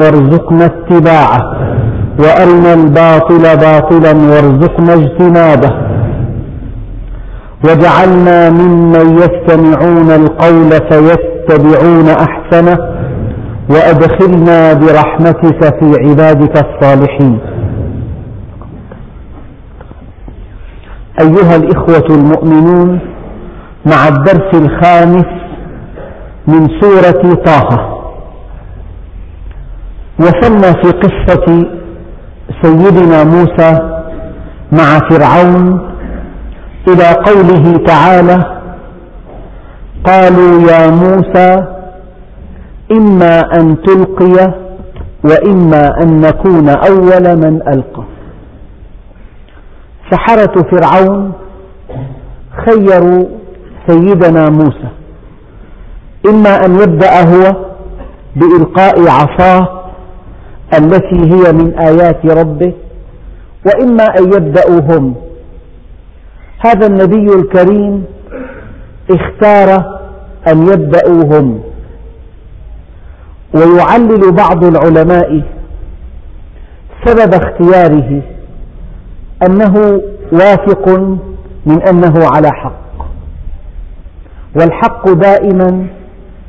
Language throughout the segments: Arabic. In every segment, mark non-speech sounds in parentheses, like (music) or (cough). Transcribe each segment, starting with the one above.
وارزقنا اتباعه وأرنا الباطل باطلا وارزقنا اجتنابه. واجعلنا ممن يستمعون القول فيتبعون أحسنه وأدخلنا برحمتك في عبادك الصالحين. أيها الإخوة المؤمنون مع الدرس الخامس من سورة طه وصلنا في قصة سيدنا موسى مع فرعون إلى قوله تعالى قالوا يا موسى إما أن تلقي وإما أن نكون أول من ألقى. سحرة فرعون خيروا سيدنا موسى إما أن يبدأ هو بإلقاء عصاه التي هي من آيات ربه وإما أن يبدأوا هم هذا النبي الكريم اختار أن يبدأوا هم ويعلل بعض العلماء سبب اختياره أنه واثق من أنه على حق. والحق دائما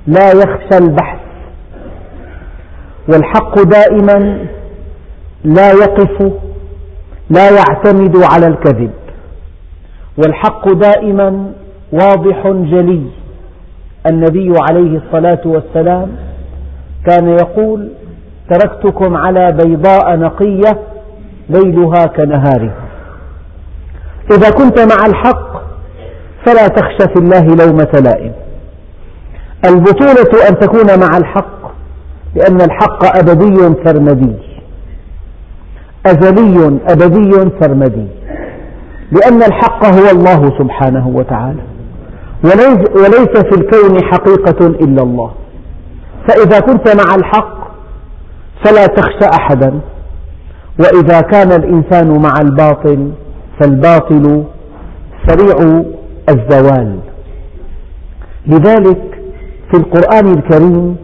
لا يخشى البحث والحق دائما لا يقف لا يعتمد على الكذب. والحق دائما واضح جلي. النبي عليه الصلاة والسلام كان يقول تركتكم على بيضاء نقية ليلها كنهارها. إذا كنت مع الحق فلا تخشى في الله لومة لائم. البطولة أن تكون مع الحق لأن الحق أبدي سرمدي أزلي أبدي سرمدي لأن الحق هو الله سبحانه وتعالى. وليس في الكون حقيقة إلا الله. فإذا كنت مع الحق فلا تخشى أحدا. وإذا كان الإنسان مع الباطل فالباطل سريع الزوال. لذلك في القرآن الكريم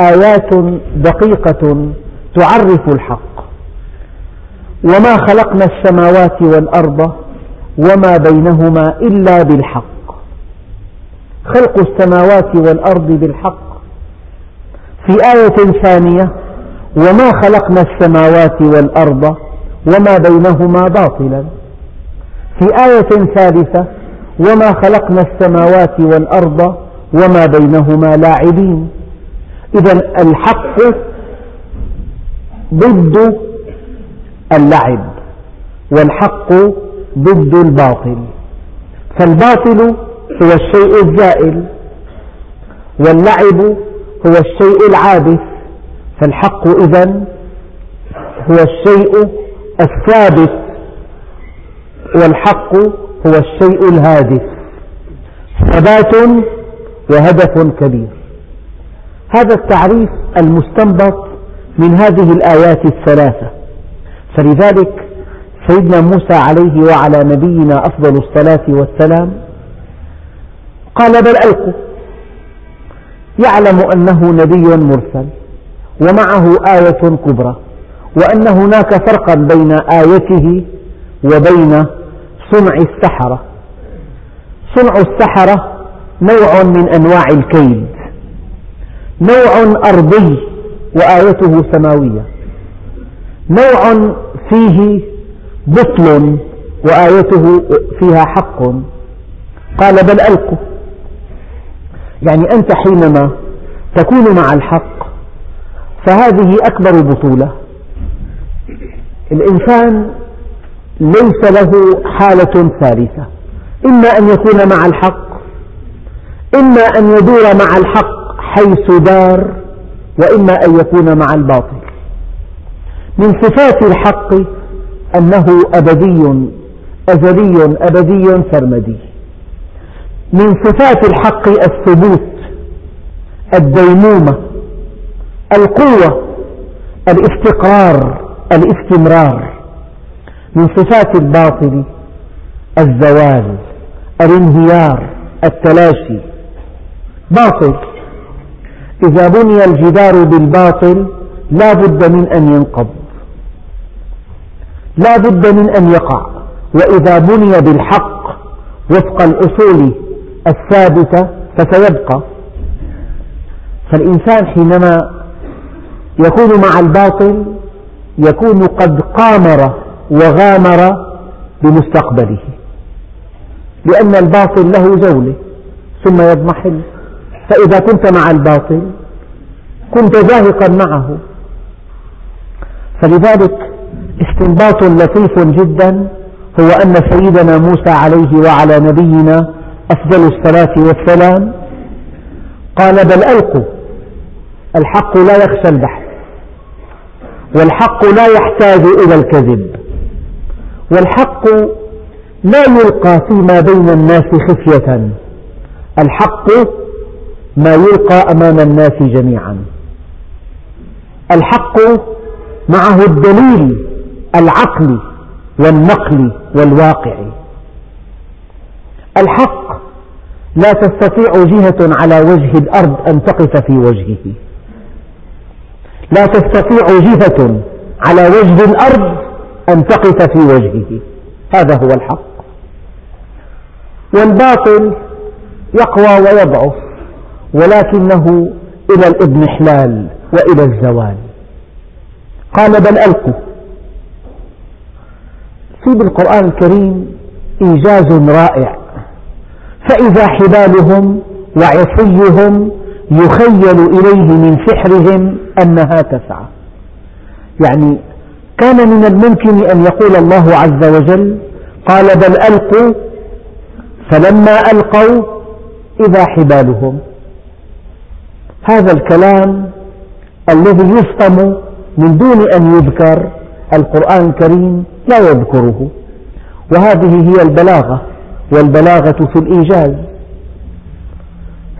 آيات دقيقة تعرف الحق. وما خلقنا السماوات والأرض وما بينهما إلا بالحق. خلق السماوات والأرض بالحق. في آية ثانية وما خلقنا السماوات والأرض وما بينهما باطلا. في آية ثالثة وما خلقنا السماوات والأرض وما بينهما لاعبين. إذا الحق ضد اللعب والحق ضد الباطل. فالباطل هو الشيء الزائل واللعب هو الشيء العابث. فالحق إذا هو الشيء الثابت والحق هو الشيء الهادف. ثبات وهدف كبير. هذا التعريف المستنبط من هذه الآيات الثلاثة. فلذلك سيدنا موسى عليه وعلى نبينا أفضل الصلاة والسلام قال بل ألقوا. يعلم أنه نبي مرسل ومعه آية كبرى وأن هناك فرقا بين آيته وبين صنع السحرة. صنع السحرة نوع من أنواع الكيد. نوع أرضي وآيته سماوية. نوع فيه بطل وآيته فيها حق. قال بل ألقوا. يعني أنت حينما تكون مع الحق فهذه أكبر بطولة. الإنسان ليس له حالة ثالثة. إما أن يكون مع الحق إما أن يدور مع الحق. حيث دار وإما أن يكون مع الباطل. من صفات الحق أنه أبدي أزلي أبدي سرمدي. من صفات الحق الثبوت الديمومة القوة الاستقرار الاستمرار. من صفات الباطل الزوال الانهيار التلاشي. باطل. إذا بني الجدار بالباطل لا بد من أن ينقض. لا بد من أن يقع. وإذا بني بالحق وفق الأصول الثابتة فسيبقى. فالإنسان حينما يكون مع الباطل يكون قد قامر وغامر بمستقبله لأن الباطل له جولة ثم يضمحل. فإذا كنت مع الباطل كنت زاهقا معه. فلذلك استنباط لطيف جدا هو أن سيدنا موسى عليه وعلى نبينا أفضل الصلاة والسلام قال بل ألقوا الحق لا يخشى البحث والحق لا يحتاج إلى الكذب والحق لا يلقى فيما بين الناس خفية الحق ما يلقى أمام الناس جميعا. الحق معه الدليل العقلي والنقلي والواقعي الحق لا تستطيع جهة على وجه الأرض أن تقف في وجهه. لا تستطيع جهة على وجه الأرض أن تقف في وجهه. هذا هو الحق. والباطل يقوى ويضعف. ولكنه إلى الإضمحلال وإلى الزوال. قال بل ألقوا. في بالقرآن الكريم إيجاز رائع. فإذا حبالهم وعصيهم يخيل إليه من سحرهم أنها تسعى. يعني كان من الممكن أن يقول الله عز وجل قال بل ألقوا فلما ألقوا إذا حبالهم. هذا الكلام الذي يفهم من دون أن يذكر القرآن الكريم لا يذكره. وهذه هي البلاغة والبلاغة في الإيجاز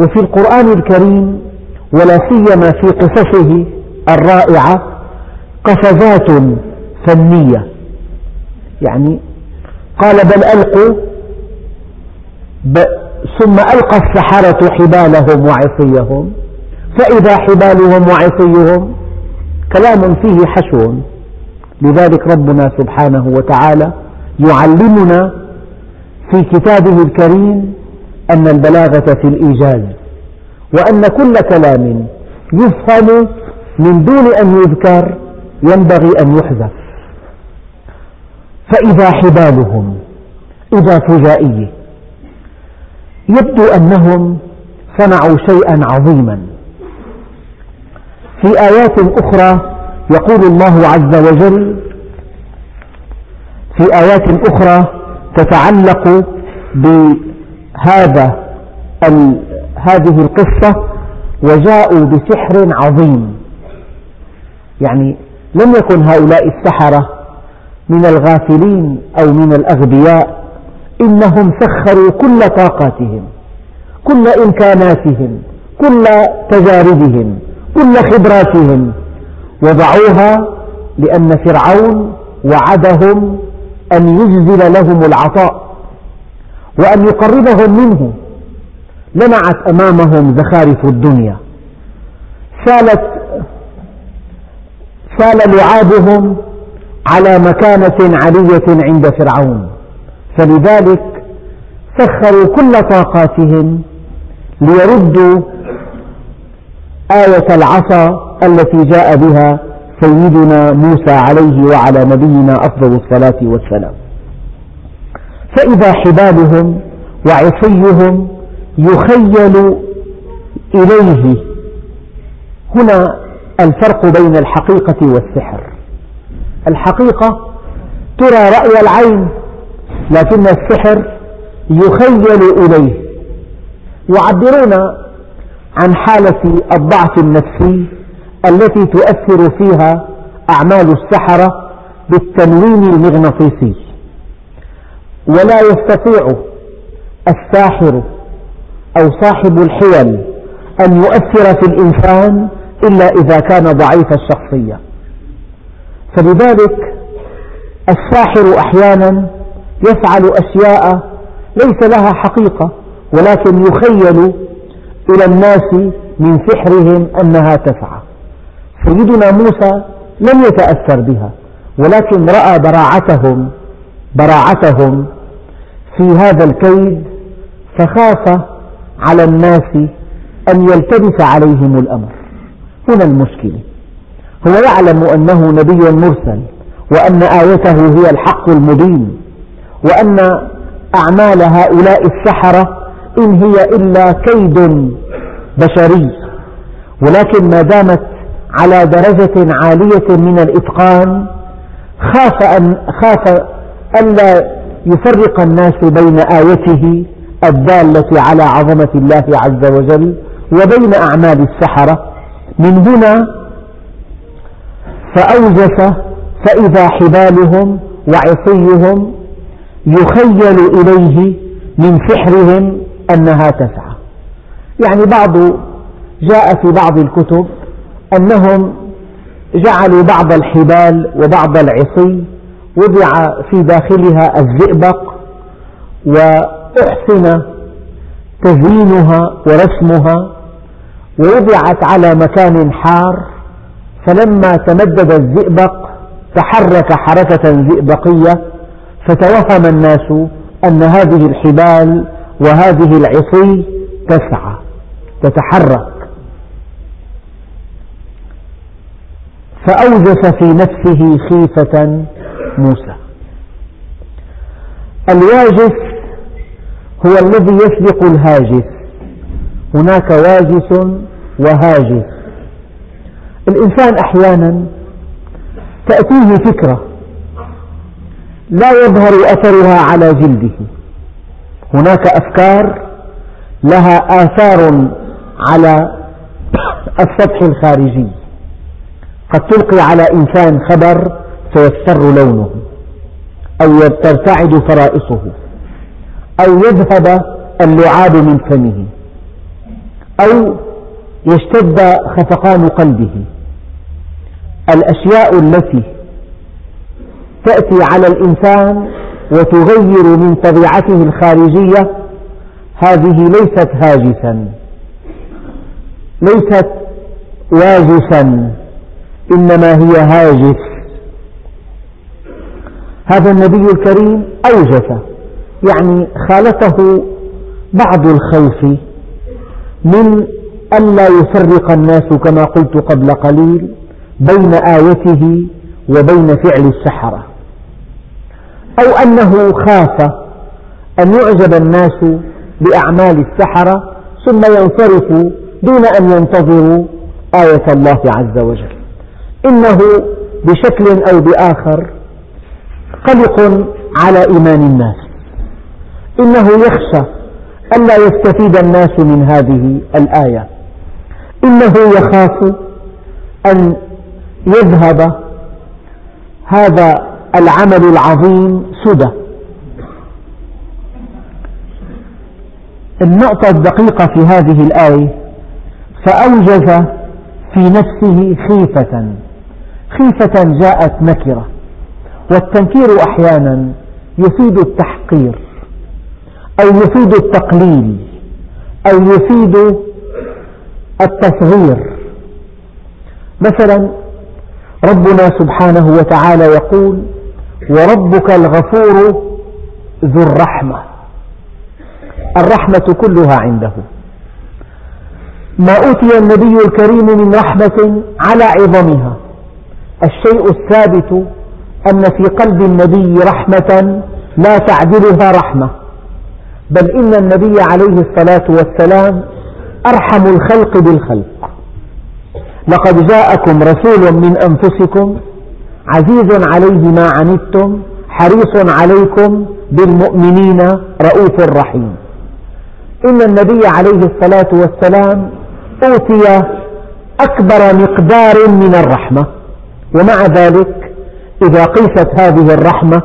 وفي القرآن الكريم ولا سيما في قصصه الرائعة قفزات فنية. يعني قال بل ألقوا ثم ألقى السحرة حبالهم وعصيهم. فإذا حبالهم وعصيهم كلام فيه حشو. لذلك ربنا سبحانه وتعالى يعلمنا في كتابه الكريم أن البلاغة في الإيجاز وأن كل كلام يفهم من دون أن يذكر ينبغي أن يحذف. فإذا حبالهم إذا فجائية يبدو أنهم صنعوا شيئا عظيما. في آيات أخرى يقول الله عز وجل في آيات أخرى تتعلق بهذا هذه القصة وجاءوا بسحر عظيم. يعني لم يكن هؤلاء السحرة من الغافلين أو من الأغبياء إنهم سخروا كل طاقاتهم كل إمكاناتهم كل تجاربهم. كل خبراتهم وضعوها لأن فرعون وعدهم أن يجزل لهم العطاء وأن يقربهم منه. لمعت أمامهم زخارف الدنيا. سالت سال لعابهم على مكانة علية عند فرعون. فلذلك سخروا كل طاقاتهم ليردوا آية العصا التي جاء بها سيدنا موسى عليه وعلى نبينا أفضل الصلاة والسلام. فإذا حبالهم وعصيهم يخيل إليه. هنا الفرق بين الحقيقة والسحر. الحقيقة ترى رأي العين لكن السحر يخيل إليه. يعبرون عن حالة الضعف النفسي التي تؤثر فيها أعمال السحرة بالتنويم المغناطيسي. ولا يستطيع الساحر أو صاحب الحيل أن يؤثر في الإنسان إلا إذا كان ضعيف الشخصية. فلذلك الساحر أحيانا يفعل أشياء ليس لها حقيقة ولكن يخيل إلى الناس من سحرهم أنها تسعى. سيدنا موسى لم يتأثر بها ولكن رأى براعتهم براعتهم في هذا الكيد فخاف على الناس أن يلتبس عليهم الأمر. هنا المشكلة. هو يعلم أنه نبي مرسل وأن آيته هي الحق المبين وأن أعمال هؤلاء السحرة إن هي إلا كيد بشري. ولكن ما دامت على درجة عالية من الإتقان خاف أن خاف ألا يفرق الناس بين آيته الدالة على عظمة الله عز وجل وبين أعمال السحرة. من هنا فأوجس فإذا حبالهم وعصيهم يخيل إليه من سحرهم أنها تسعى. يعني بعض جاء في بعض الكتب أنهم جعلوا بعض الحبال وبعض العصي وضع في داخلها الزئبق وأحسن تزيينها ورسمها ووضعت على مكان حار فلما تمدد الزئبق تحرك حركة زئبقية فتوهم الناس أن هذه الحبال وهذه العصي تسعى تتحرك. فأوجس في نفسه خيفة موسى. الواجس هو الذي يسبق الهاجس. هناك واجس وهاجس. الإنسان أحيانا تأتيه فكرة لا يظهر أثرها على جلده. هناك أفكار لها آثار على السطح الخارجي. قد تلقي على إنسان خبر فيصفر لونه أو ترتعد فرائصه أو يذهب اللعاب من فمه أو يشتد خفقان قلبه. الأشياء التي تأتي على الإنسان وتغير من طبيعته الخارجية هذه ليست هاجسا. ليست واجسا إنما هي هاجس. هذا النبي الكريم أوجس يعني خالته بعض الخوف من ألا يفرق الناس كما قلت قبل قليل بين آيته وبين فعل السحرة. أو أنه خاف أن يعجب الناس بأعمال السحرة ثم ينصرفوا دون أن ينتظروا آية الله عز وجل. إنه بشكل أو بآخر قلق على إيمان الناس. إنه يخشى ألا يستفيد الناس من هذه الآية. إنه يخاف أن يذهب هذا العمل العظيم سدى. النقطة الدقيقة في هذه الآية فأوجز في نفسه خيفة. خيفة جاءت نكرة والتنكير أحيانا يفيد التحقير أو يفيد التقليل أو يفيد التصغير مثلا ربنا سبحانه وتعالى يقول وربك الغفور ذو الرحمة. الرحمة كلها عنده. ما أوتي النبي الكريم من رحمة على عظمها. الشيء الثابت أن في قلب النبي رحمة لا تعدلها رحمة. بل إن النبي عليه الصلاة والسلام أرحم الخلق بالخلق. لقد جاءكم رسول من أنفسكم عزيز عليه ما عنتم حريص عليكم بالمؤمنين رؤوف رحيم. إن النبي عليه الصلاة والسلام أوتي أكبر مقدار من الرحمة. ومع ذلك إذا قيست هذه الرحمة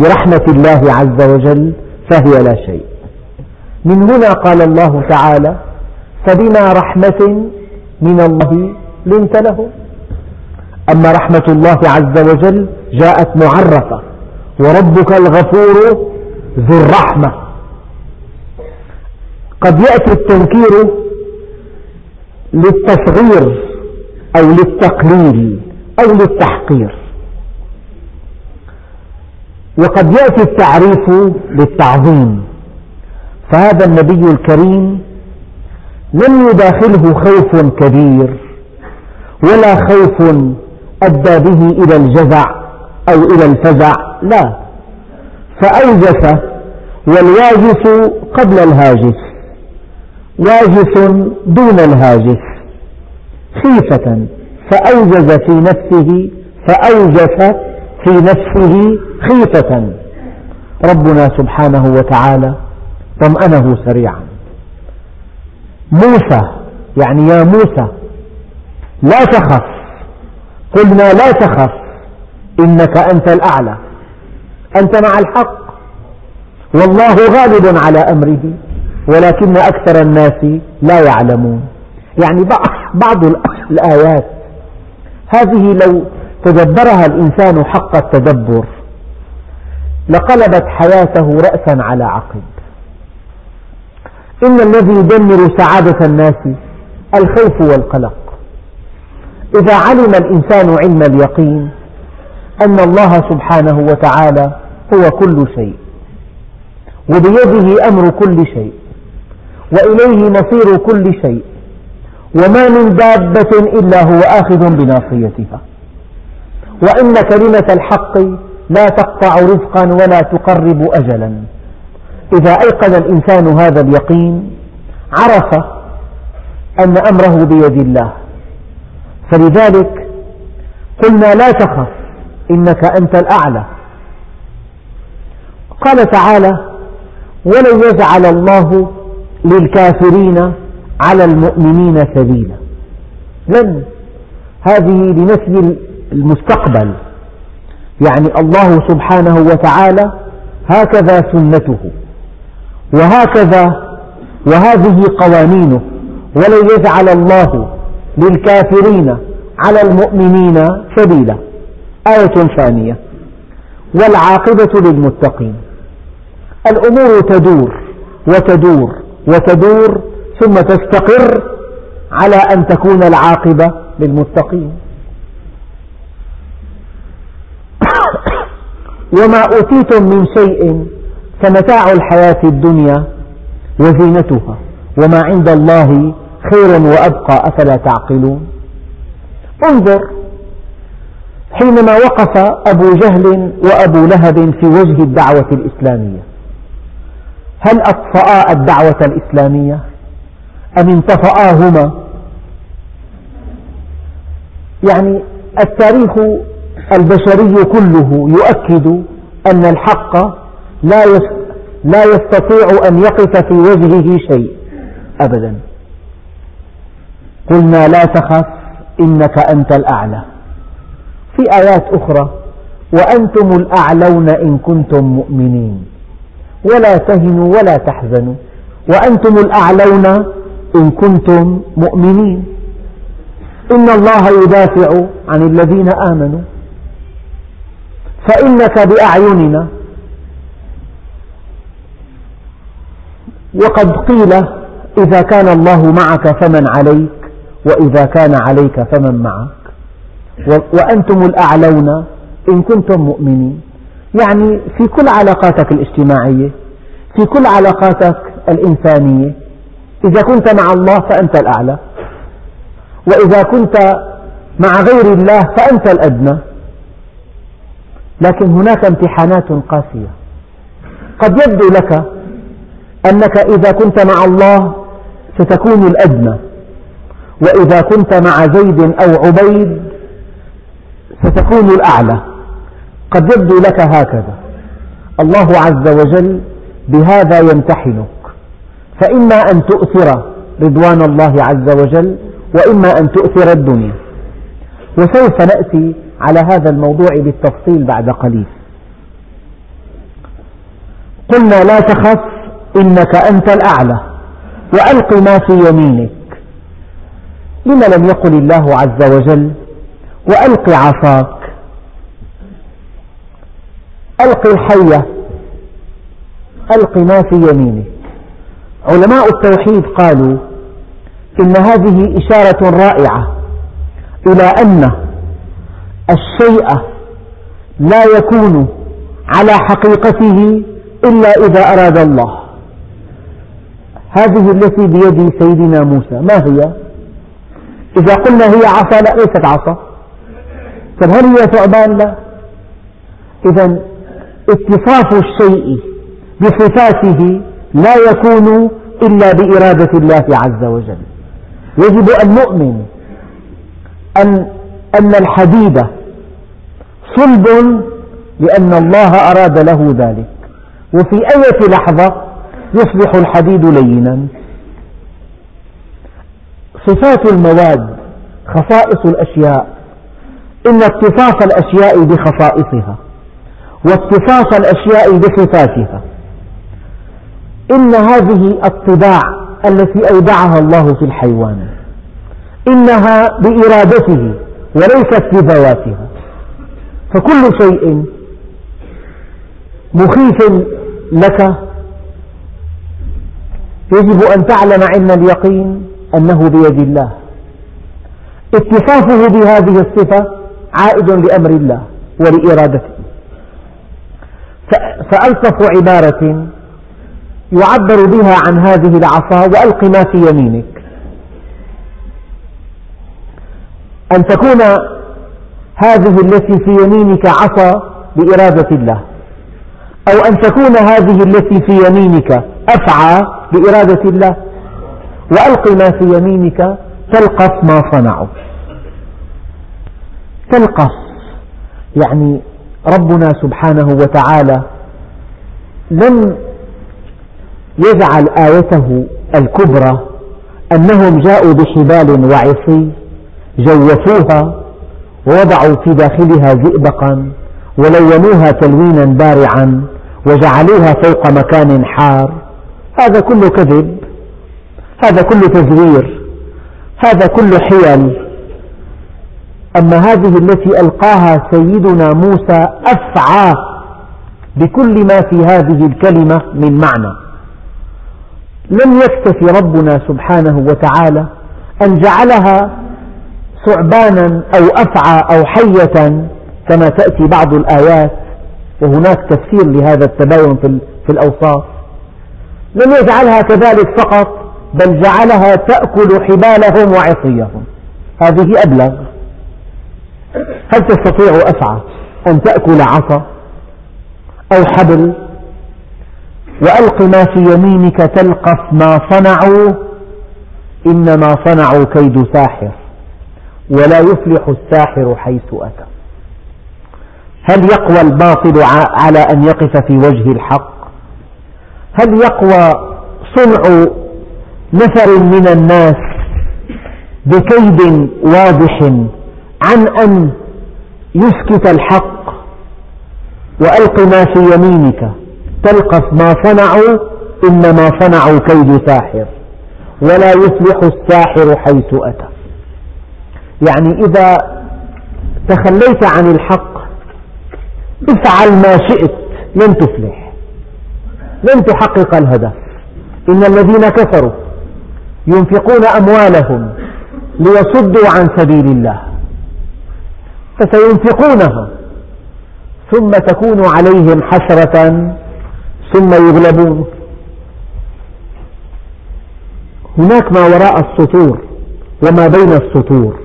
برحمة الله عز وجل فهي لا شيء. من هنا قال الله تعالى فبما رحمة من الله لنت له أما رحمة الله عز وجل جاءت معرفة. وربك الغفور ذو الرحمة. قد يأتي التنكير للتصغير أو للتقليل أو للتحقير. وقد يأتي التعريف للتعظيم. فهذا النبي الكريم لم يداخله خوف كبير ولا خوف أدى به إلى الجزع أو إلى الفزع لا. فأوجس والواجس قبل الهاجس واجس دون الهاجس. خيفة فأوجز في نفسه فأوجس في نفسه خيفة. ربنا سبحانه وتعالى طمأنه سريعا. موسى يعني يا موسى لا تخف. قلنا لا تخف إنك أنت الأعلى أنت مع الحق والله غالب على أمره ولكن أكثر الناس لا يعلمون. يعني بعض الآيات هذه لو تدبرها الإنسان حق التدبر لقلبت حياته رأسا على عقب. إن الذي يدمر سعادة الناس الخوف والقلق. إذا علم الإنسان علم اليقين أن الله سبحانه وتعالى هو كل شيء وبيده أمر كل شيء وإليه مصير كل شيء وما من دابة إلا هو آخذ بناصيتها. وإن كلمة الحق لا تقطع رزقا ولا تقرب أجلا. إذا أيقن الإنسان هذا اليقين عرف أن أمره بيد الله. فلذلك قلنا لا تخف إنك أنت الأعلى. قال تعالى ولن يجعل الله للكافرين على المؤمنين سبيلا. لن هذه لنفي المستقبل. يعني الله سبحانه وتعالى هكذا سنته وهكذا وهذه قوانينه. ولن يجعل الله للكافرين على المؤمنين سبيلا. آية ثانية. والعاقبة للمتقين. الأمور تدور وتدور وتدور ثم تستقر على أن تكون العاقبة للمتقين. (coughs) وما أوتيتم من شيء فمتاع الحياة الدنيا وزينتها. وما عند الله خير وأبقى أفلا تعقلون؟ انظر حينما وقف أبو جهل وأبو لهب في وجه الدعوة الإسلامية هل أطفأا الدعوة الإسلامية؟ أم انطفآهما يعني التاريخ البشري كله يؤكد أن الحق لا لا يستطيع أن يقف في وجهه شيء أبدا. قلنا لا تخف إنك أنت الأعلى. في آيات أخرى وأنتم الأعلون إن كنتم مؤمنين. ولا تهنوا ولا تحزنوا. وأنتم الأعلون إن كنتم مؤمنين. إن الله يدافع عن الذين آمنوا. فإنك بأعيننا. وقد قيل إذا كان الله معك فمن عليك. وإذا كان عليك فمن معك. وأنتم الأعلون إن كنتم مؤمنين. يعني في كل علاقاتك الاجتماعية في كل علاقاتك الإنسانية إذا كنت مع الله فأنت الأعلى. وإذا كنت مع غير الله فأنت الأدنى. لكن هناك امتحانات قاسية. قد يبدو لك أنك إذا كنت مع الله ستكون الأدنى. وإذا كنت مع زيد أو عبيد ستكون الأعلى. قد يبدو لك هكذا. الله عز وجل بهذا يمتحنك. فإما أن تؤثر رضوان الله عز وجل وإما أن تؤثر الدنيا. وسوف نأتي على هذا الموضوع بالتفصيل بعد قليل. قلنا لا تخف إنك أنت الأعلى. وألق ما في يمينك. لما لم يقل الله عز وجل وألق عصاك. ألق الحية. ألق ما في يمينك. علماء التوحيد قالوا إن هذه إشارة رائعة إلى أن الشيء لا يكون على حقيقته إلا إذا أراد الله. هذه التي بيد سيدنا موسى. ما هي؟ إذا قلنا هي عصا لا ليست عصا. طيب هل هي ثعبان؟ لا. إذا اتصاف الشيء بصفاته لا يكون إلا بإرادة الله عز وجل. يجب أن نؤمن أن أن الحديد صلب لأن الله أراد له ذلك. وفي أية لحظة يصبح الحديد لينا. صفات المواد خصائص الأشياء. إن اتصاف الأشياء بخصائصها واتصاف الأشياء بصفاتها. إن هذه الطباع التي أودعها الله في الحيوان إنها بإرادته وليست بذواتها فكل شيء مخيف لك. يجب أن تعلم علم اليقين أنه بيد الله. اتصافه بهذه الصفة عائد لأمر الله ولإرادته. فألطف عبارة يعبر بها عن هذه العصا وألق ما في يمينك. أن تكون هذه التي في يمينك عصا بإرادة الله أو أن تكون هذه التي في يمينك أفعى بإرادة الله. وألق ما في يمينك تلقف ما صنعوا. تلقف. يعني ربنا سبحانه وتعالى لم يجعل آيته الكبرى أنهم جاءوا بحبال وعصي جوفوها ووضعوا في داخلها زئبقا ولونوها تلوينا بارعا وجعلوها فوق مكان حار. هذا كله كذب. هذا كله تزوير هذا كله حيل. أما هذه التي ألقاها سيدنا موسى أفعى بكل ما في هذه الكلمة من معنى. لم يكتف ربنا سبحانه وتعالى أن جعلها ثعبانا أو أفعى أو حية كما تأتي بعض الآيات وهناك تفسير لهذا التباين في الأوصاف. لم يجعلها كذلك فقط بل جعلها تأكل حبالهم وعصيهم. هذه أبلغ. هل تستطيع أفعى أن تأكل عصا أو حبل؟ وألق ما في يمينك تلقف ما صنعوا. إنما صنعوا كيد ساحر ولا يفلح الساحر حيث أتى. هل يقوى الباطل على أن يقف في وجه الحق؟ هل يقوى صنع نفر من الناس بكيد واضح عن أن يسكت الحق وألق ما في يمينك. تلقف ما صنعوا إنما صنعوا كيد ساحر. ولا يفلح الساحر حيث أتى. يعني إذا تخليت عن الحق افعل ما شئت لن تفلح. لن تحقق الهدف. إن الذين كفروا ينفقون أموالهم ليصدوا عن سبيل الله فسينفقونها ثم تكون عليهم حسرة ثم يغلبون. هناك ما وراء السطور وما بين السطور.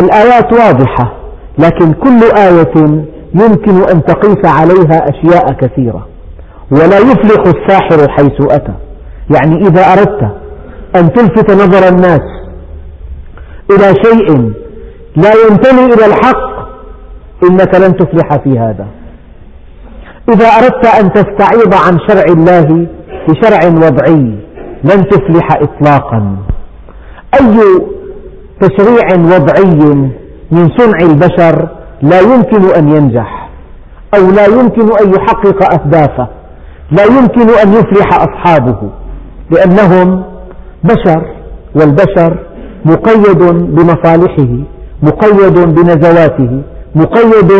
الآيات واضحة لكن كل آية يمكن أن تقيس عليها أشياء كثيرة ولا يفلح الساحر حيث أتى. يعني إذا أردت أن تلفت نظر الناس إلى شيء لا ينتمي إلى الحق إنك لن تفلح في هذا. إذا أردت أن تستعيض عن شرع الله بشرع وضعي لن تفلح إطلاقا. أي تشريع وضعي من صنع البشر لا يمكن أن ينجح أو لا يمكن أن يحقق أهدافه لا يمكن أن يفلح أصحابه لأنهم بشر والبشر مقيد بمصالحه مقيد بنزواته مقيد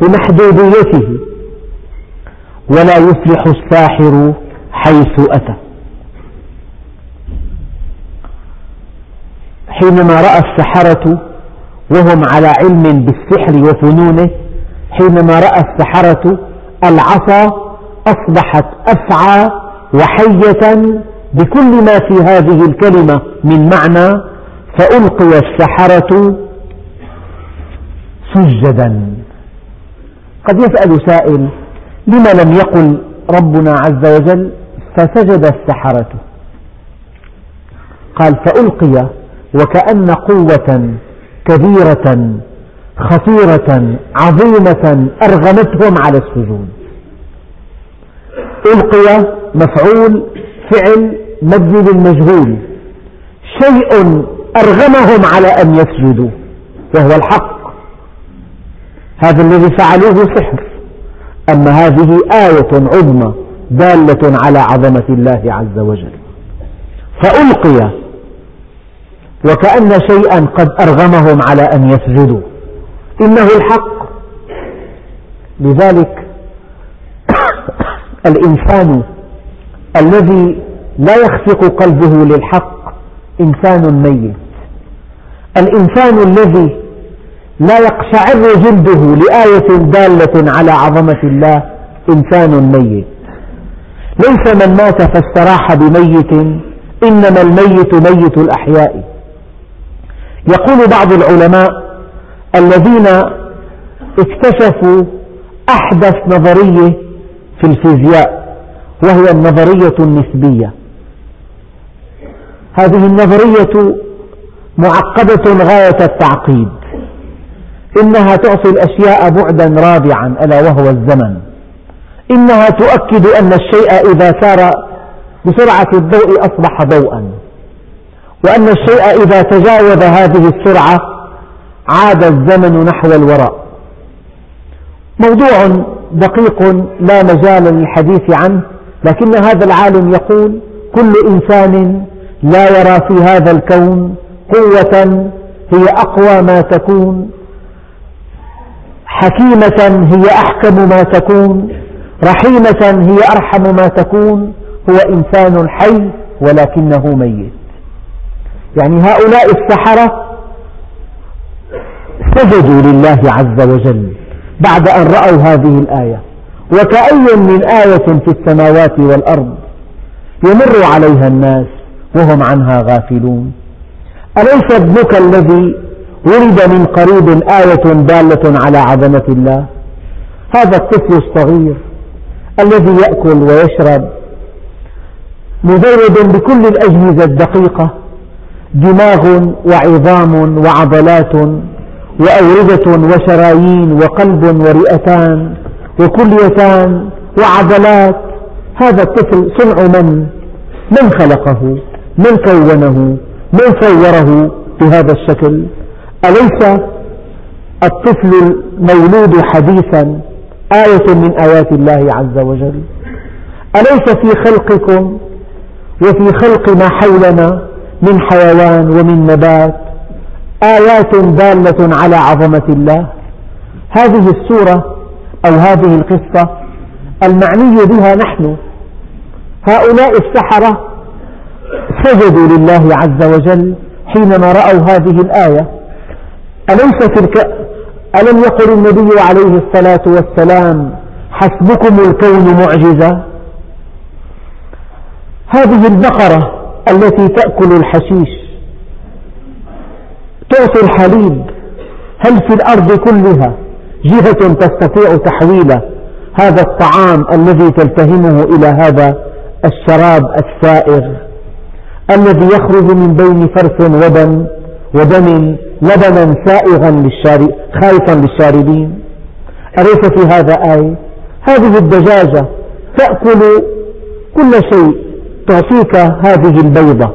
بمحدوديته. ولا يفلح الساحر حيث أتى. حينما رأى السحرة وهم على علم بالسحر وفنونه حينما رأى السحرة العصا أصبحت أفعى وحية بكل ما في هذه الكلمة من معنى فألقي السحرة سجدا. قد يسأل سائل لما لم يقل ربنا عز وجل فسجد السحرة؟ قال فألقي وكأن قوة كبيرة خطيرة عظيمة أرغمتهم على السجود. ألقي مفعول فعل مبني للمجهول شيء أرغمهم على أن يسجدوا وهو الحق. هذا الذي فعلوه سحر. أما هذه آية عظمى دالة على عظمة الله عز وجل. فألقي وكأن شيئا قد أرغمهم على أن يسجدوا. إنه الحق. لذلك (coughs) الإنسان الذي لا يخفق قلبه للحق إنسان ميت. الإنسان الذي لا يقشعر جلده لآية دالة على عظمة الله إنسان ميت. ليس من مات فاستراح بميت إنما الميت ميت الأحياء. يقول بعض العلماء الذين اكتشفوا أحدث نظرية في الفيزياء. وهي النظرية النسبية. هذه النظرية معقدة غاية التعقيد. إنها تعطي الأشياء بعدا رابعا ألا وهو الزمن. إنها تؤكد أن الشيء إذا سار بسرعة الضوء أصبح ضوءا. وأن الشيء إذا تجاوز هذه السرعة عاد الزمن نحو الوراء. موضوع دقيق لا مجال للحديث عنه. لكن هذا العالم يقول كل إنسان لا يرى في هذا الكون قوة هي أقوى ما تكون حكيمة هي أحكم ما تكون رحيمة هي أرحم ما تكون هو إنسان حي ولكنه ميت. يعني هؤلاء السحرة سجدوا لله عز وجل بعد أن رأوا هذه الآية. وكأي من آية في السماوات والأرض يمر عليها الناس وهم عنها غافلون. أليس ابنك الذي ولد من قريب آية دالة على عظمة الله؟ هذا الطفل الصغير الذي يأكل ويشرب مزود بكل الأجهزة الدقيقة دماغ وعظام وعضلات وأوردة وشرايين وقلب ورئتان وكليتان وعضلات هذا الطفل صنع من؟ من خلقه؟ من كونه؟ من صوره بهذا الشكل؟ أليس الطفل المولود حديثا آية من آيات الله عز وجل؟ أليس في خلقكم وفي خلق ما حولنا من حيوان ومن نبات آيات دالة على عظمة الله هذه السورة أو هذه القصة المعني بها نحن. هؤلاء السحرة سجدوا لله عز وجل حينما رأوا هذه الآية. أليس تلك ألم يقل النبي عليه الصلاة والسلام حسبكم الكون معجزة؟ هذه البقرة التي تأكل الحشيش تعطي الحليب هل في الأرض كلها؟ جهة تستطيع تحويل هذا الطعام الذي تلتهمه إلى هذا الشراب السائغ الذي يخرج من بين فرث ودم ودم لبنا سائغا خالصا للشاربين. أليس في هذا آية؟ هذه الدجاجة تأكل كل شيء تعطيك هذه البيضة.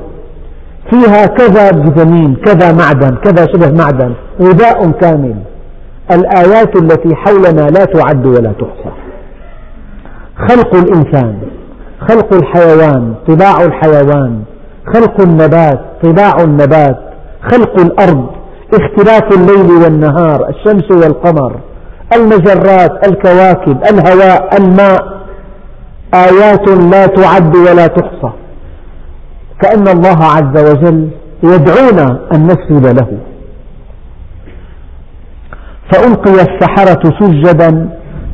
فيها كذا فيتامين كذا معدن كذا شبه معدن غذاء كامل. الآيات التي حولنا لا تعد ولا تحصى. خلق الإنسان خلق الحيوان طباع الحيوان خلق النبات طباع النبات خلق الأرض اختلاف الليل والنهار الشمس والقمر المجرات الكواكب الهواء الماء. آيات لا تعد ولا تحصى. كأن الله عز وجل يدعونا أن نسجد له. فألقي السحرة سجدا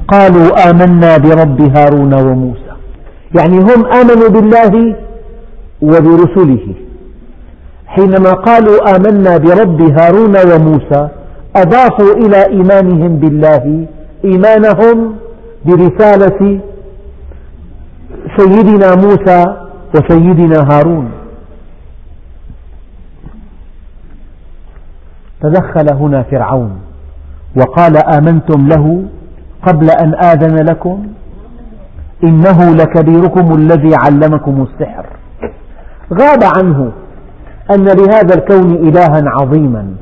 قالوا آمنا برب هارون وموسى. يعني هم آمنوا بالله وبرسله. حينما قالوا آمنا برب هارون وموسى أضافوا إلى إيمانهم بالله. إيمانهم برسالة سيدنا موسى وسيدنا هارون. تدخل هنا فرعون. وقال آمنتم له قبل أن آذن لكم إنه لكبيركم الذي علمكم السحر. غاب عنه أن لهذا الكون إلها عظيما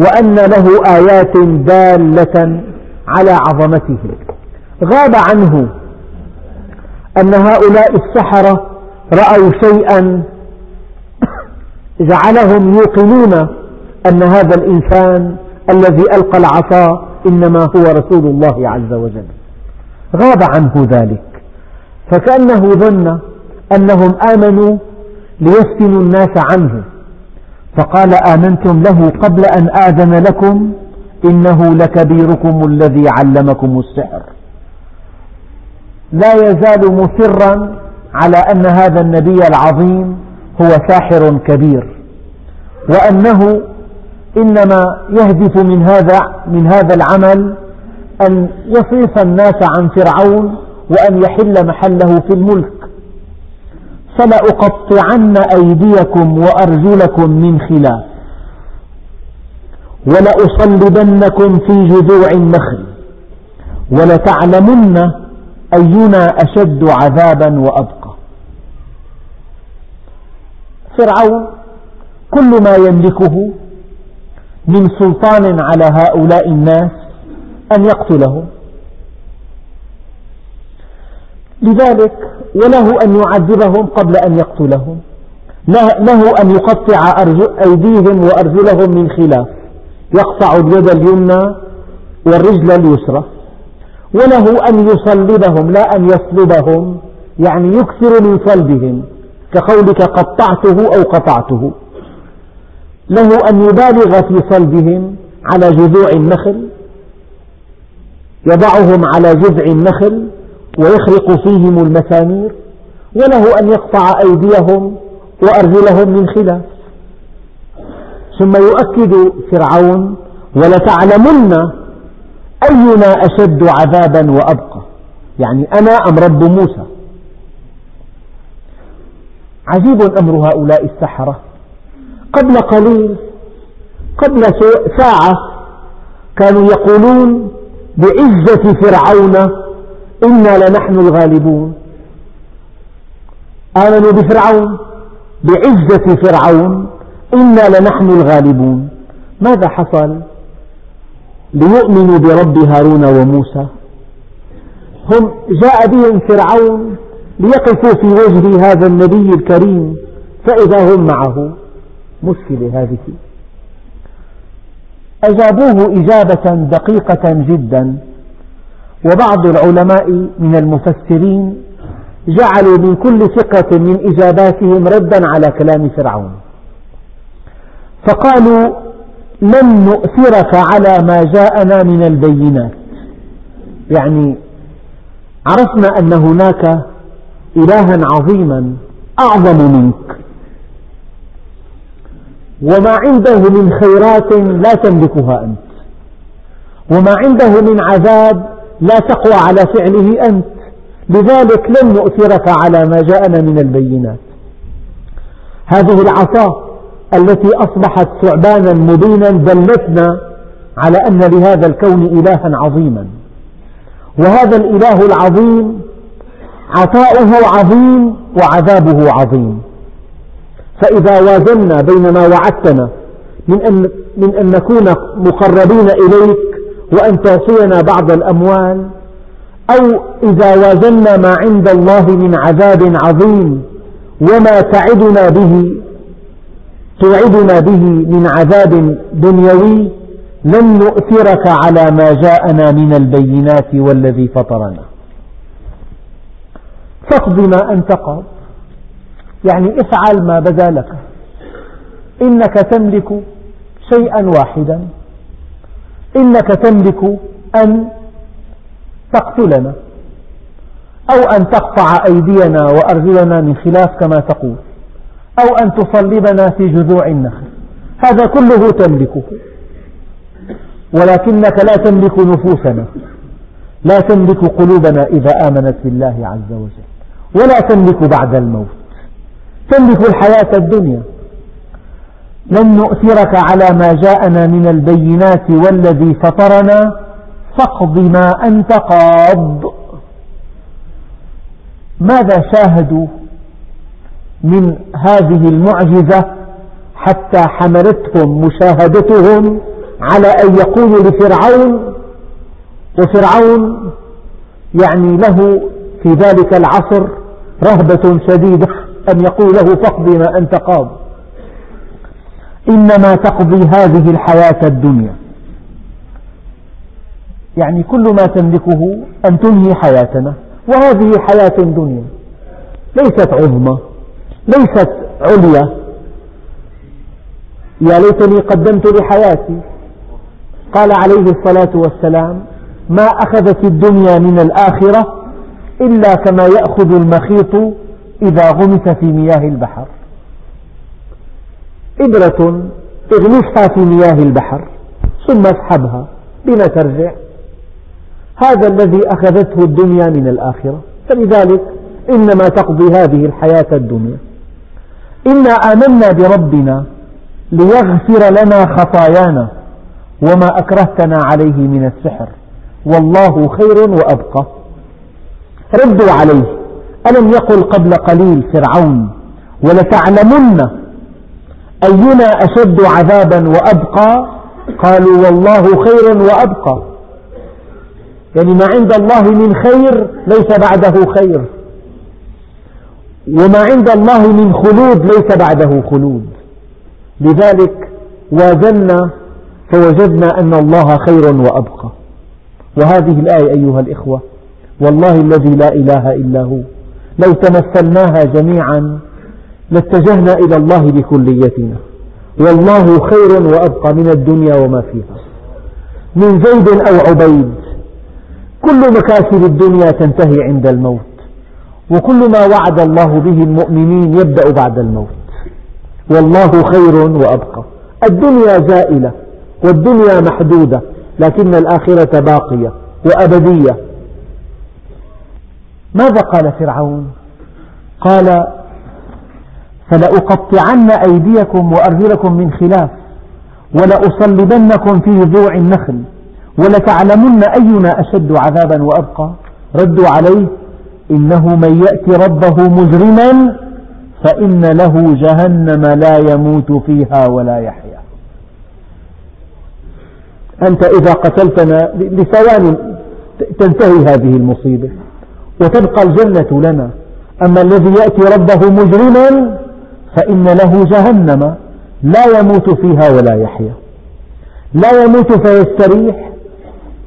وأن له آيات دالة على عظمته. غاب عنه أن هؤلاء السحرة رأوا شيئا جعلهم يوقنون أن هذا الإنسان الذي ألقى العصا إنما هو رسول الله عز وجل. غاب عنه ذلك. فكأنه ظن أنهم آمنوا ليفتنوا الناس عنه. فقال آمنتم له قبل أن آذن لكم إنه لكبيركم الذي علمكم السحر. لا يزال مصرا على أن هذا النبي العظيم هو ساحر كبير وأنه إنما يهدف من هذا من هذا العمل أن يصرف الناس عن فرعون وأن يحل محله في الملك. فلأقطعن أيديكم وأرجلكم من خلاف ولأصلبنكم في جذوع النخل ولتعلمن أينا أشد عذابا وأبقى. فرعون كل ما يملكه من سلطان على هؤلاء الناس أن يقتلهم. لذلك وله أن يعذبهم قبل أن يقتلهم. له أن يقطع أيديهم وأرجلهم من خلاف. يقطع اليد اليمنى والرجل اليسرى. وله أن يصلبهم لا أن يصلبهم يعني يكثر من صلبهم. كقولك قطعته أو قطعته. له أن يبالغ في صلبهم على جذوع النخل يضعهم على جذع النخل ويخرق فيهم المسامير وله أن يقطع أيديهم وأرجلهم من خلاف. ثم يؤكد فرعون ولتعلمن أينا أشد عذابا وأبقى. يعني أنا أم رب موسى؟ عجيب أمر هؤلاء السحرة. قبل قليل قبل ساعة كانوا يقولون بعزة فرعون إنا لنحن الغالبون. آمنوا بفرعون بعزة فرعون إنا لنحن الغالبون. ماذا حصل؟ ليؤمنوا برب هارون وموسى. هم جاء بهم فرعون ليقفوا في وجه هذا النبي الكريم فإذا هم معه. مشكلة هذه. أجابوه إجابة دقيقة جدا وبعض العلماء من المفسرين جعلوا من كل ثقة من إجاباتهم ردا على كلام فرعون. فقالوا لن نؤثرك على ما جاءنا من البينات. يعني عرفنا أن هناك إلها عظيما أعظم منك. وما عنده من خيرات لا تملكها أنت. وما عنده من عذاب لا تقوى على فعله أنت. لذلك لن نؤثرك على ما جاءنا من البينات. هذه العصا التي أصبحت ثعبانا مبينا دلتنا على أن لهذا الكون إلها عظيما. وهذا الإله العظيم عطاؤه عظيم وعذابه عظيم. فإذا وازنا بين ما وعدتنا من أن, من أن نكون مقربين إليك وأن تعطينا بعض الأموال أو إذا وازنا ما عند الله من عذاب عظيم وما تعدنا به توعدنا به من عذاب دنيوي لن نؤثرك على ما جاءنا من البينات والذي فطرنا. فاقض ما أنت قاض. يعني افعل ما بدا لك. إنك تملك شيئا واحدا. إنك تملك أن تقتلنا. أو أن تقطع أيدينا وأرجلنا من خلاف كما تقول. أو أن تصلبنا في جذوع النخل. هذا كله تملكه. ولكنك لا تملك نفوسنا. لا تملك قلوبنا إذا آمنت بالله عز وجل. ولا تملك بعد الموت. تملك الحياة الدنيا. لن نؤثرك على ما جاءنا من البينات والذي فطرنا. فاقض ما أنت قاض. ماذا شاهدوا من هذه المعجزة حتى حملتهم مشاهدتهم على أن يقولوا لفرعون؟ وفرعون يعني له في ذلك العصر رهبة شديدة. أن يقول له فاقضي ما أنت قاض. إنما تقضي هذه الحياة الدنيا. يعني كل ما تملكه أن تنهي حياتنا. وهذه حياة دنيا. ليست عظمى ليست عليا. يا ليتني قدمت لحياتي. قال عليه الصلاة والسلام ما أخذت الدنيا من الآخرة إلا كما يأخذ المخيط إذا غمس في مياه البحر. إبرة اغمسها في مياه البحر ثم اسحبها. بما ترجع. هذا الذي أخذته الدنيا من الآخرة. فلذلك إنما تقضي هذه الحياة الدنيا. إنا آمنا بربنا ليغفر لنا خطايانا وما أكرهتنا عليه من السحر. والله خير وأبقى. ردوا عليه. ألم يقل قبل قليل فرعون ولتعلمن أينا أشد عذابا وأبقى؟ قالوا والله خير وأبقى. يعني ما عند الله من خير ليس بعده خير. وما عند الله من خلود ليس بعده خلود. لذلك وازنا فوجدنا أن الله خير وأبقى. وهذه الآية أيها الإخوة والله الذي لا إله إلا هو. لو تمثلناها جميعا لاتجهنا إلى الله بكليتنا. والله خير وأبقى من الدنيا وما فيها. من زيد أو عبيد كل مكاسب الدنيا تنتهي عند الموت وكل ما وعد الله به المؤمنين يبدأ بعد الموت. والله خير وأبقى. الدنيا زائلة والدنيا محدودة لكن الآخرة باقية وأبدية. ماذا قال فرعون؟ قال فلأقطعن أيديكم وأرجلكم من خلاف ولأصلبنكم في جذوع النخل ولتعلمن أينا أشد عذابا وأبقى. ردوا عليه إنه من يأتي ربه مجرما فإن له جهنم لا يموت فيها ولا يحيا. أنت إذا قتلتنا لثوان تنتهي هذه المصيبة. وتبقى الجنة لنا. أما الذي يأتي ربه مجرما فإن له جهنم لا يموت فيها ولا يحيا. لا يموت فيستريح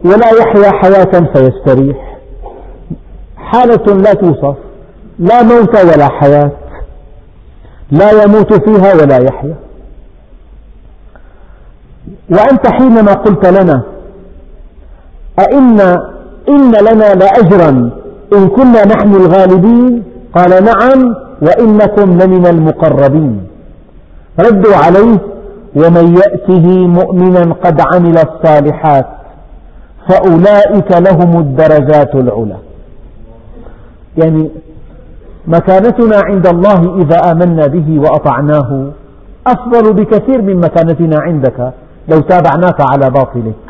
ولا يحيا حياة فيستريح. حالة لا توصف لا موت ولا حياة لا يموت فيها ولا يحيا. وأنت حينما قلت لنا أئن إن لنا لأجرا إن كنا نحن الغالبين. قال نعم وإنكم لمن المقربين. ردوا عليه ومن يأته مؤمنا قد عمل الصالحات فأولئك لهم الدرجات العلى. يعني مكانتنا عند الله إذا آمنا به وأطعناه أفضل بكثير من مكانتنا عندك لو تابعناك على باطلك.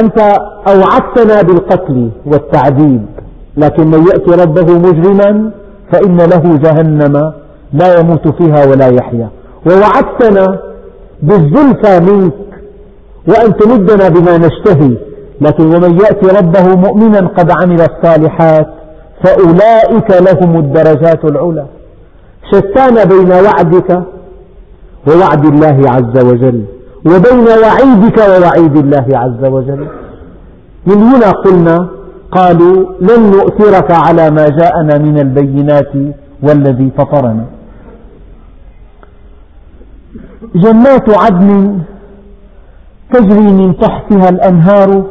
أنت أوعدتنا بالقتل والتعذيب لكن من يأتي ربه مجرما فإن له جهنم لا يموت فيها ولا يحيا. ووعدتنا بالزلفى منك وأن تمدنا بما نشتهي لكن ومن يأتي ربه مؤمنا قد عمل الصالحات فأولئك لهم الدرجات العلى. شتان بين وعدك ووعد الله عز وجل. وبين وعيدك ووعيد الله عز وجل. من هنا قلنا قالوا لن نؤثرك على ما جاءنا من البينات والذي فطرنا. جنات عدن تجري من تحتها الأنهار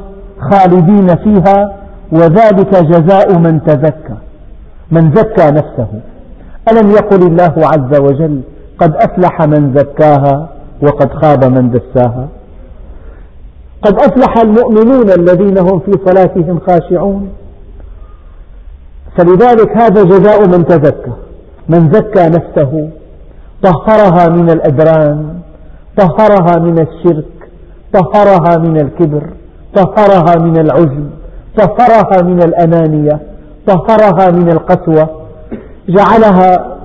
خالدين فيها وذلك جزاء من تزكى من زكى نفسه. ألم يقل الله عز وجل قد أفلح من زكاها وقد خاب من دساها. قد أفلح المؤمنون الذين هم في صلاتهم خاشعون. فلذلك هذا جزاء من تزكى. من زكى نفسه طهرها من الأدران طهرها من الشرك طهرها من الكبر طهرها من العجب طهرها من الأنانية طهرها من القسوة. جعلها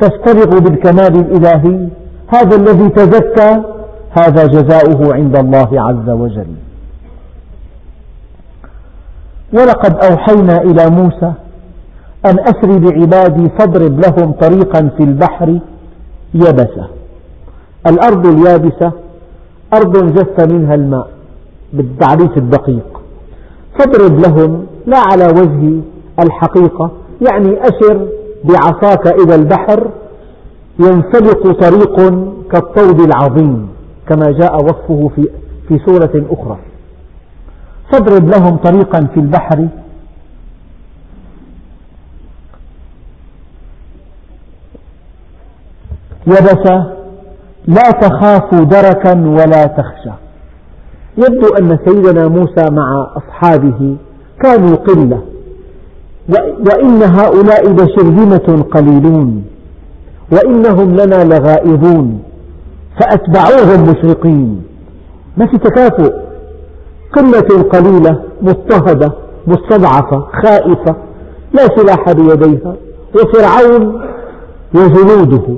تسترق بالكمال الإلهي. هذا الذي تزكى هذا جزاؤه عند الله عز وجل. ولقد أوحينا إلى موسى أن أسر بعبادي فاضرب لهم طريقا في البحر يبسة الأرض اليابسة أرض جف منها الماء بالتعريف الدقيق. فاضرب لهم لا على وجه الحقيقة يعني أشر بعصاك إلى البحر ينسلق طريق كالطود العظيم كما جاء وصفه في, في سورة أخرى. فاضرب لهم طريقا في البحر. يبس لا تخاف دركا ولا تخشى. يبدو أن سيدنا موسى مع أصحابه كانوا قلة وإن هؤلاء لشرذمة قليلون. وإنهم لنا لغائظون فأتبعوهم مشرقين. ما في تكافؤ؟ قلة قليلة مضطهدة مستضعفة خائفة لا سلاح بيديها وفرعون وجنوده.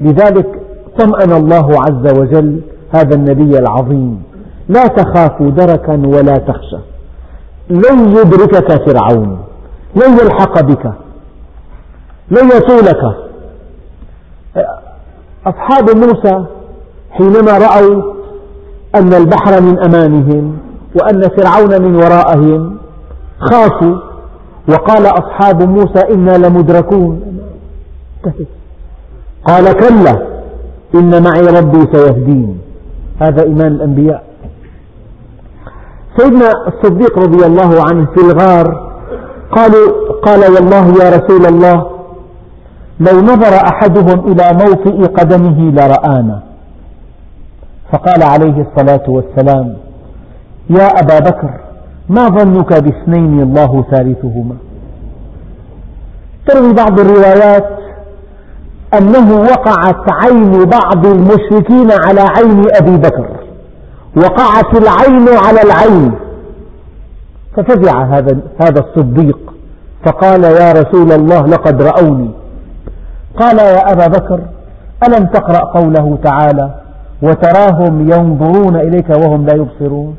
لذلك طمأن الله عز وجل هذا النبي العظيم. لا تخافوا دركا ولا تخشى. لن يدركك فرعون لن يلحق بك لن يطولك. أصحاب موسى حينما رأوا أن البحر من أمامهم وأن فرعون من ورائهم خافوا وقال أصحاب موسى إنا لمدركون. قال كلا إن معي ربي سيهدين. هذا إيمان الأنبياء. سيدنا الصديق رضي الله عنه في الغار قالوا قال والله يا رسول الله لو نظر أحدهم إلى موطئ قدمه لرآنا. فقال عليه الصلاة والسلام يا أبا بكر ما ظنك باثنين الله ثالثهما؟ تروي بعض الروايات أنه وقعت عين بعض المشركين على عين أبي بكر وقعت العين على العين. ففزع هذا الصديق فقال يا رسول الله لقد رأوني. قال يا أبا بكر ألم تقرأ قوله تعالى وتراهم ينظرون إليك وهم لا يبصرون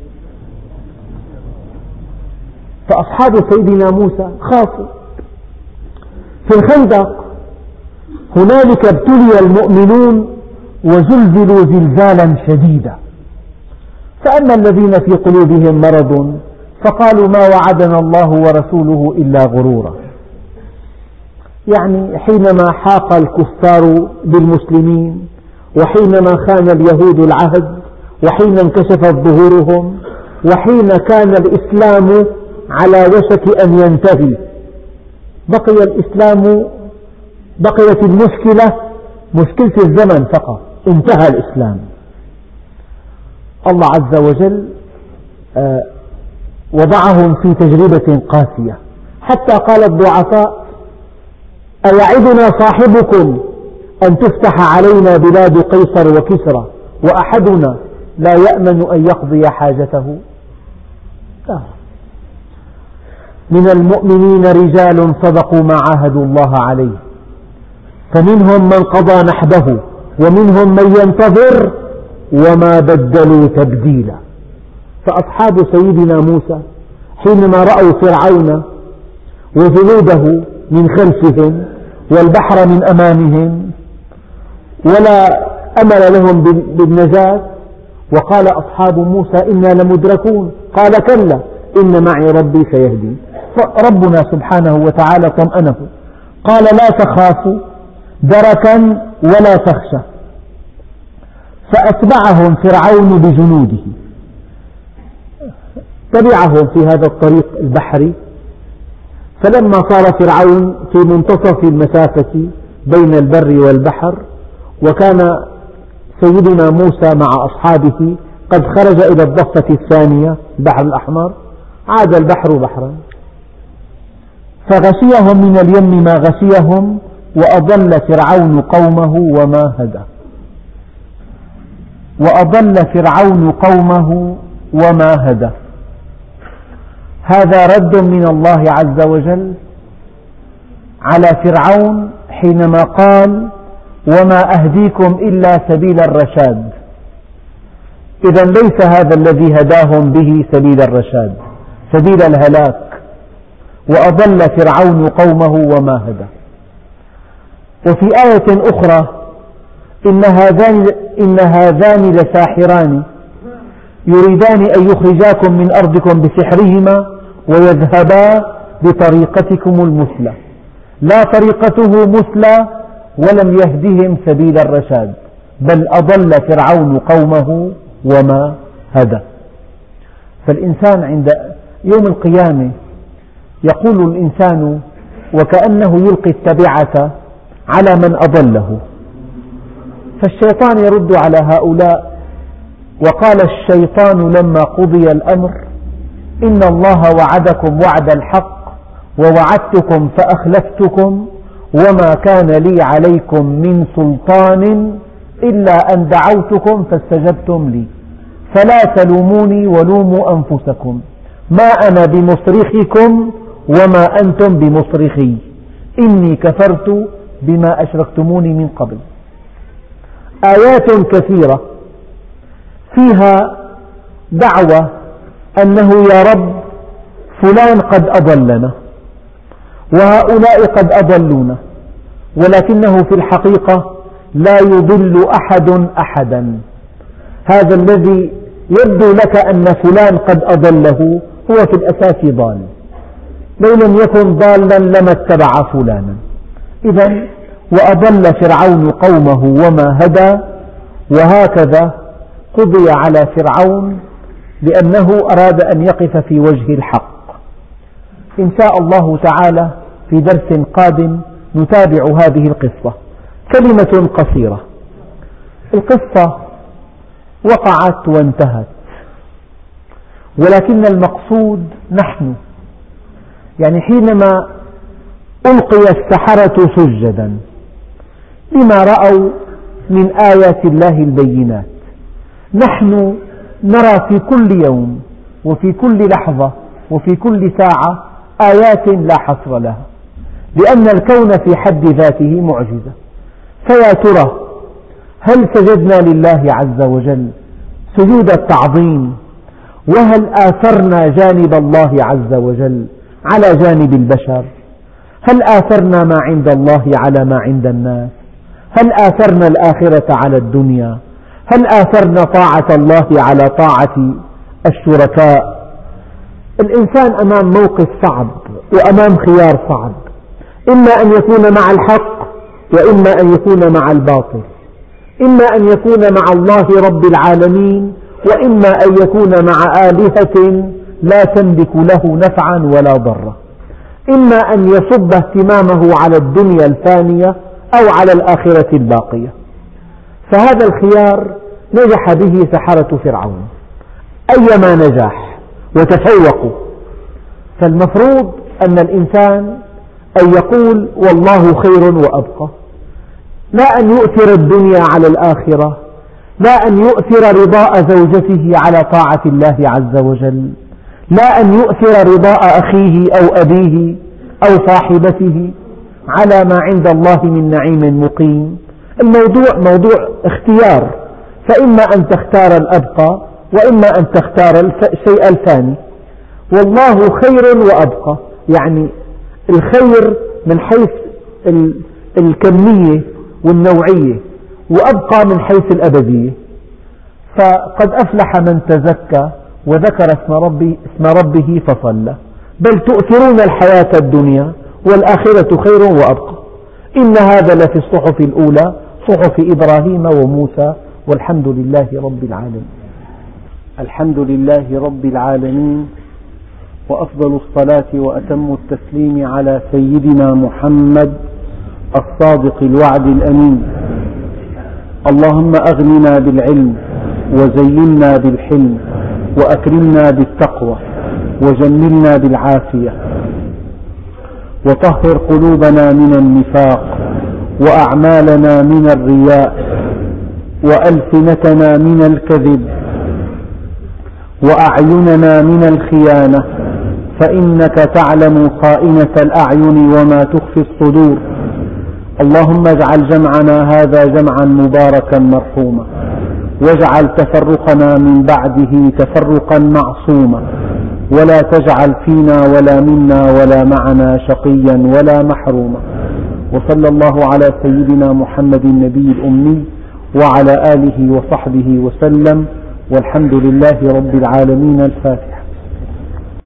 فأصحاب سيدنا موسى خافوا. في الخندق هنالك ابتلي المؤمنون وزلزلوا زلزالا شديدا فأما الذين في قلوبهم مرض فقالوا ما وعدنا الله ورسوله إلا غرورا يعني حينما حاق الكفار بالمسلمين وحينما خان اليهود العهد وحين انكشفت ظهورهم وحين كان الإسلام على وشك أن ينتهي. بقي الإسلام بقيت المشكلة مشكلة الزمن فقط انتهى الإسلام. الله عز وجل آه، وضعهم في تجربة قاسية. حتى قال الضعفاء أيعدنا صاحبكم أن تفتح علينا بلاد قيصر وكسرى وأحدنا لا يأمن أن يقضي حاجته. لا من المؤمنين رجال صدقوا ما عاهدوا الله عليه. فمنهم من قضى نحبه ومنهم من ينتظر وما بدلوا تبديلا. فأصحاب سيدنا موسى حينما رأوا فرعون وجنوده من خلفهم والبحر من أمامهم ولا أمل لهم بالنجاة. وقال أصحاب موسى إنا لمدركون. قال كلا إن معي ربي سيهدي. فربنا سبحانه وتعالى طمأنه. قال لا تخافوا دركا ولا تخشى. فأتبعهم فرعون بجنوده. تبعهم في هذا الطريق البحري. فلما صار فرعون في منتصف المسافة بين البر والبحر وكان سيدنا موسى مع أصحابه قد خرج إلى الضفة الثانية البحر الأحمر عاد البحر بحرا. فغشيهم من اليم ما غشيهم وأضل فرعون قومه وما هدى. وأضل فرعون قومه وما هدى. هذا رد من الله عز وجل على فرعون حينما قال وما أهديكم إلا سبيل الرشاد. إذا ليس هذا الذي هداهم به سبيل الرشاد سبيل الهلاك. وأضل فرعون قومه وما هدى. وفي آية أخرى إن هذان, إن هذان لساحران يريدان أن يخرجاكم من أرضكم بسحرهما ويذهبا بطريقتكم المثلى. لا طريقته مثلى ولم يهدهم سبيل الرشاد بل أضل فرعون قومه وما هدى. فالإنسان عند يوم القيامة يقول الإنسان وكأنه يلقي التبعة على من أضله. فالشيطان يرد على هؤلاء وقال الشيطان لما قضي الأمر إن الله وعدكم وعد الحق ووعدتكم فأخلفتكم وما كان لي عليكم من سلطان إلا أن دعوتكم فاستجبتم لي. فلا تلوموني ولوموا أنفسكم. ما أنا بمصرخكم وما أنتم بمصرخي. إني كفرت بما أشركتموني من قبل. آيات كثيرة. فيها دعوة أنه يا رب فلان قد أضلنا وهؤلاء قد أضلونا ولكنه في الحقيقة لا يضل أحد أحدا. هذا الذي يبدو لك أن فلان قد أضله هو في الأساس ضال. لو لم يكن ضالا لما اتبع فلانا. إذا وأضل فرعون قومه وما هدى وهكذا قضي على فرعون لأنه أراد أن يقف في وجه الحق. إن شاء الله تعالى في درس قادم نتابع هذه القصة. كلمة قصيرة. القصة وقعت وانتهت. ولكن المقصود نحن. يعني حينما ألقي السحرة سجدا لما رأوا من آيات الله البينات. نحن نرى في كل يوم وفي كل لحظة وفي كل ساعة آيات لا حصر لها لأن الكون في حد ذاته معجزة. فيا ترى هل سجدنا لله عز وجل سجود التعظيم؟ وهل آثرنا جانب الله عز وجل على جانب البشر؟ هل آثرنا ما عند الله على ما عند الناس؟ هل آثرنا الآخرة على الدنيا؟ هل آثرنا طاعة الله على طاعة الشركاء؟ الإنسان أمام موقف صعب وأمام خيار صعب إما أن يكون مع الحق وإما أن يكون مع الباطل إما أن يكون مع الله رب العالمين وإما أن يكون مع آلهة لا تملك له نفعا ولا ضرا إما أن يصب اهتمامه على الدنيا الفانية أو على الآخرة الباقية. فهذا الخيار نجح به سحرة فرعون. أيما نجاح وتفوقوا فالمفروض أن الإنسان أن يقول والله خير وأبقى. لا أن يؤثر الدنيا على الآخرة. لا أن يؤثر رضاء زوجته على طاعة الله عز وجل. لا أن يؤثر رضاء أخيه أو أبيه أو صاحبته على ما عند الله من نعيم مقيم. الموضوع موضوع اختيار. فإما أن تختار الأبقى وإما أن تختار الشيء الفاني. والله خير وأبقى. يعني الخير من حيث الكمية والنوعية وأبقى من حيث الأبدية. فقد أفلح من تزكى وذكر اسم, ربي اسم ربه فصلى. بل تؤثرون الحياة الدنيا والآخرة خير وأبقى. إن هذا لفي الصحف الأولى. صحف إبراهيم وموسى والحمد لله رب العالمين. الحمد لله رب العالمين وأفضل الصلاة وأتم التسليم على سيدنا محمد الصادق الوعد الأمين. اللهم أغننا بالعلم وزينا بالحلم وأكرمنا بالتقوى وجملنا بالعافية. وطهر قلوبنا من النفاق وأعمالنا من الرياء وألسنتنا من الكذب وأعيننا من الخيانة فإنك تعلم خائنة الأعين وما تخفي الصدور اللهم اجعل جمعنا هذا جمعا مباركا مرحوما واجعل تفرقنا من بعده تفرقا معصوما ولا تجعل فينا ولا منا ولا معنا شقيا ولا محروما وصلى الله على سيدنا محمد النبي الأمي وعلى آله وصحبه وسلم والحمد لله رب العالمين الفاتحة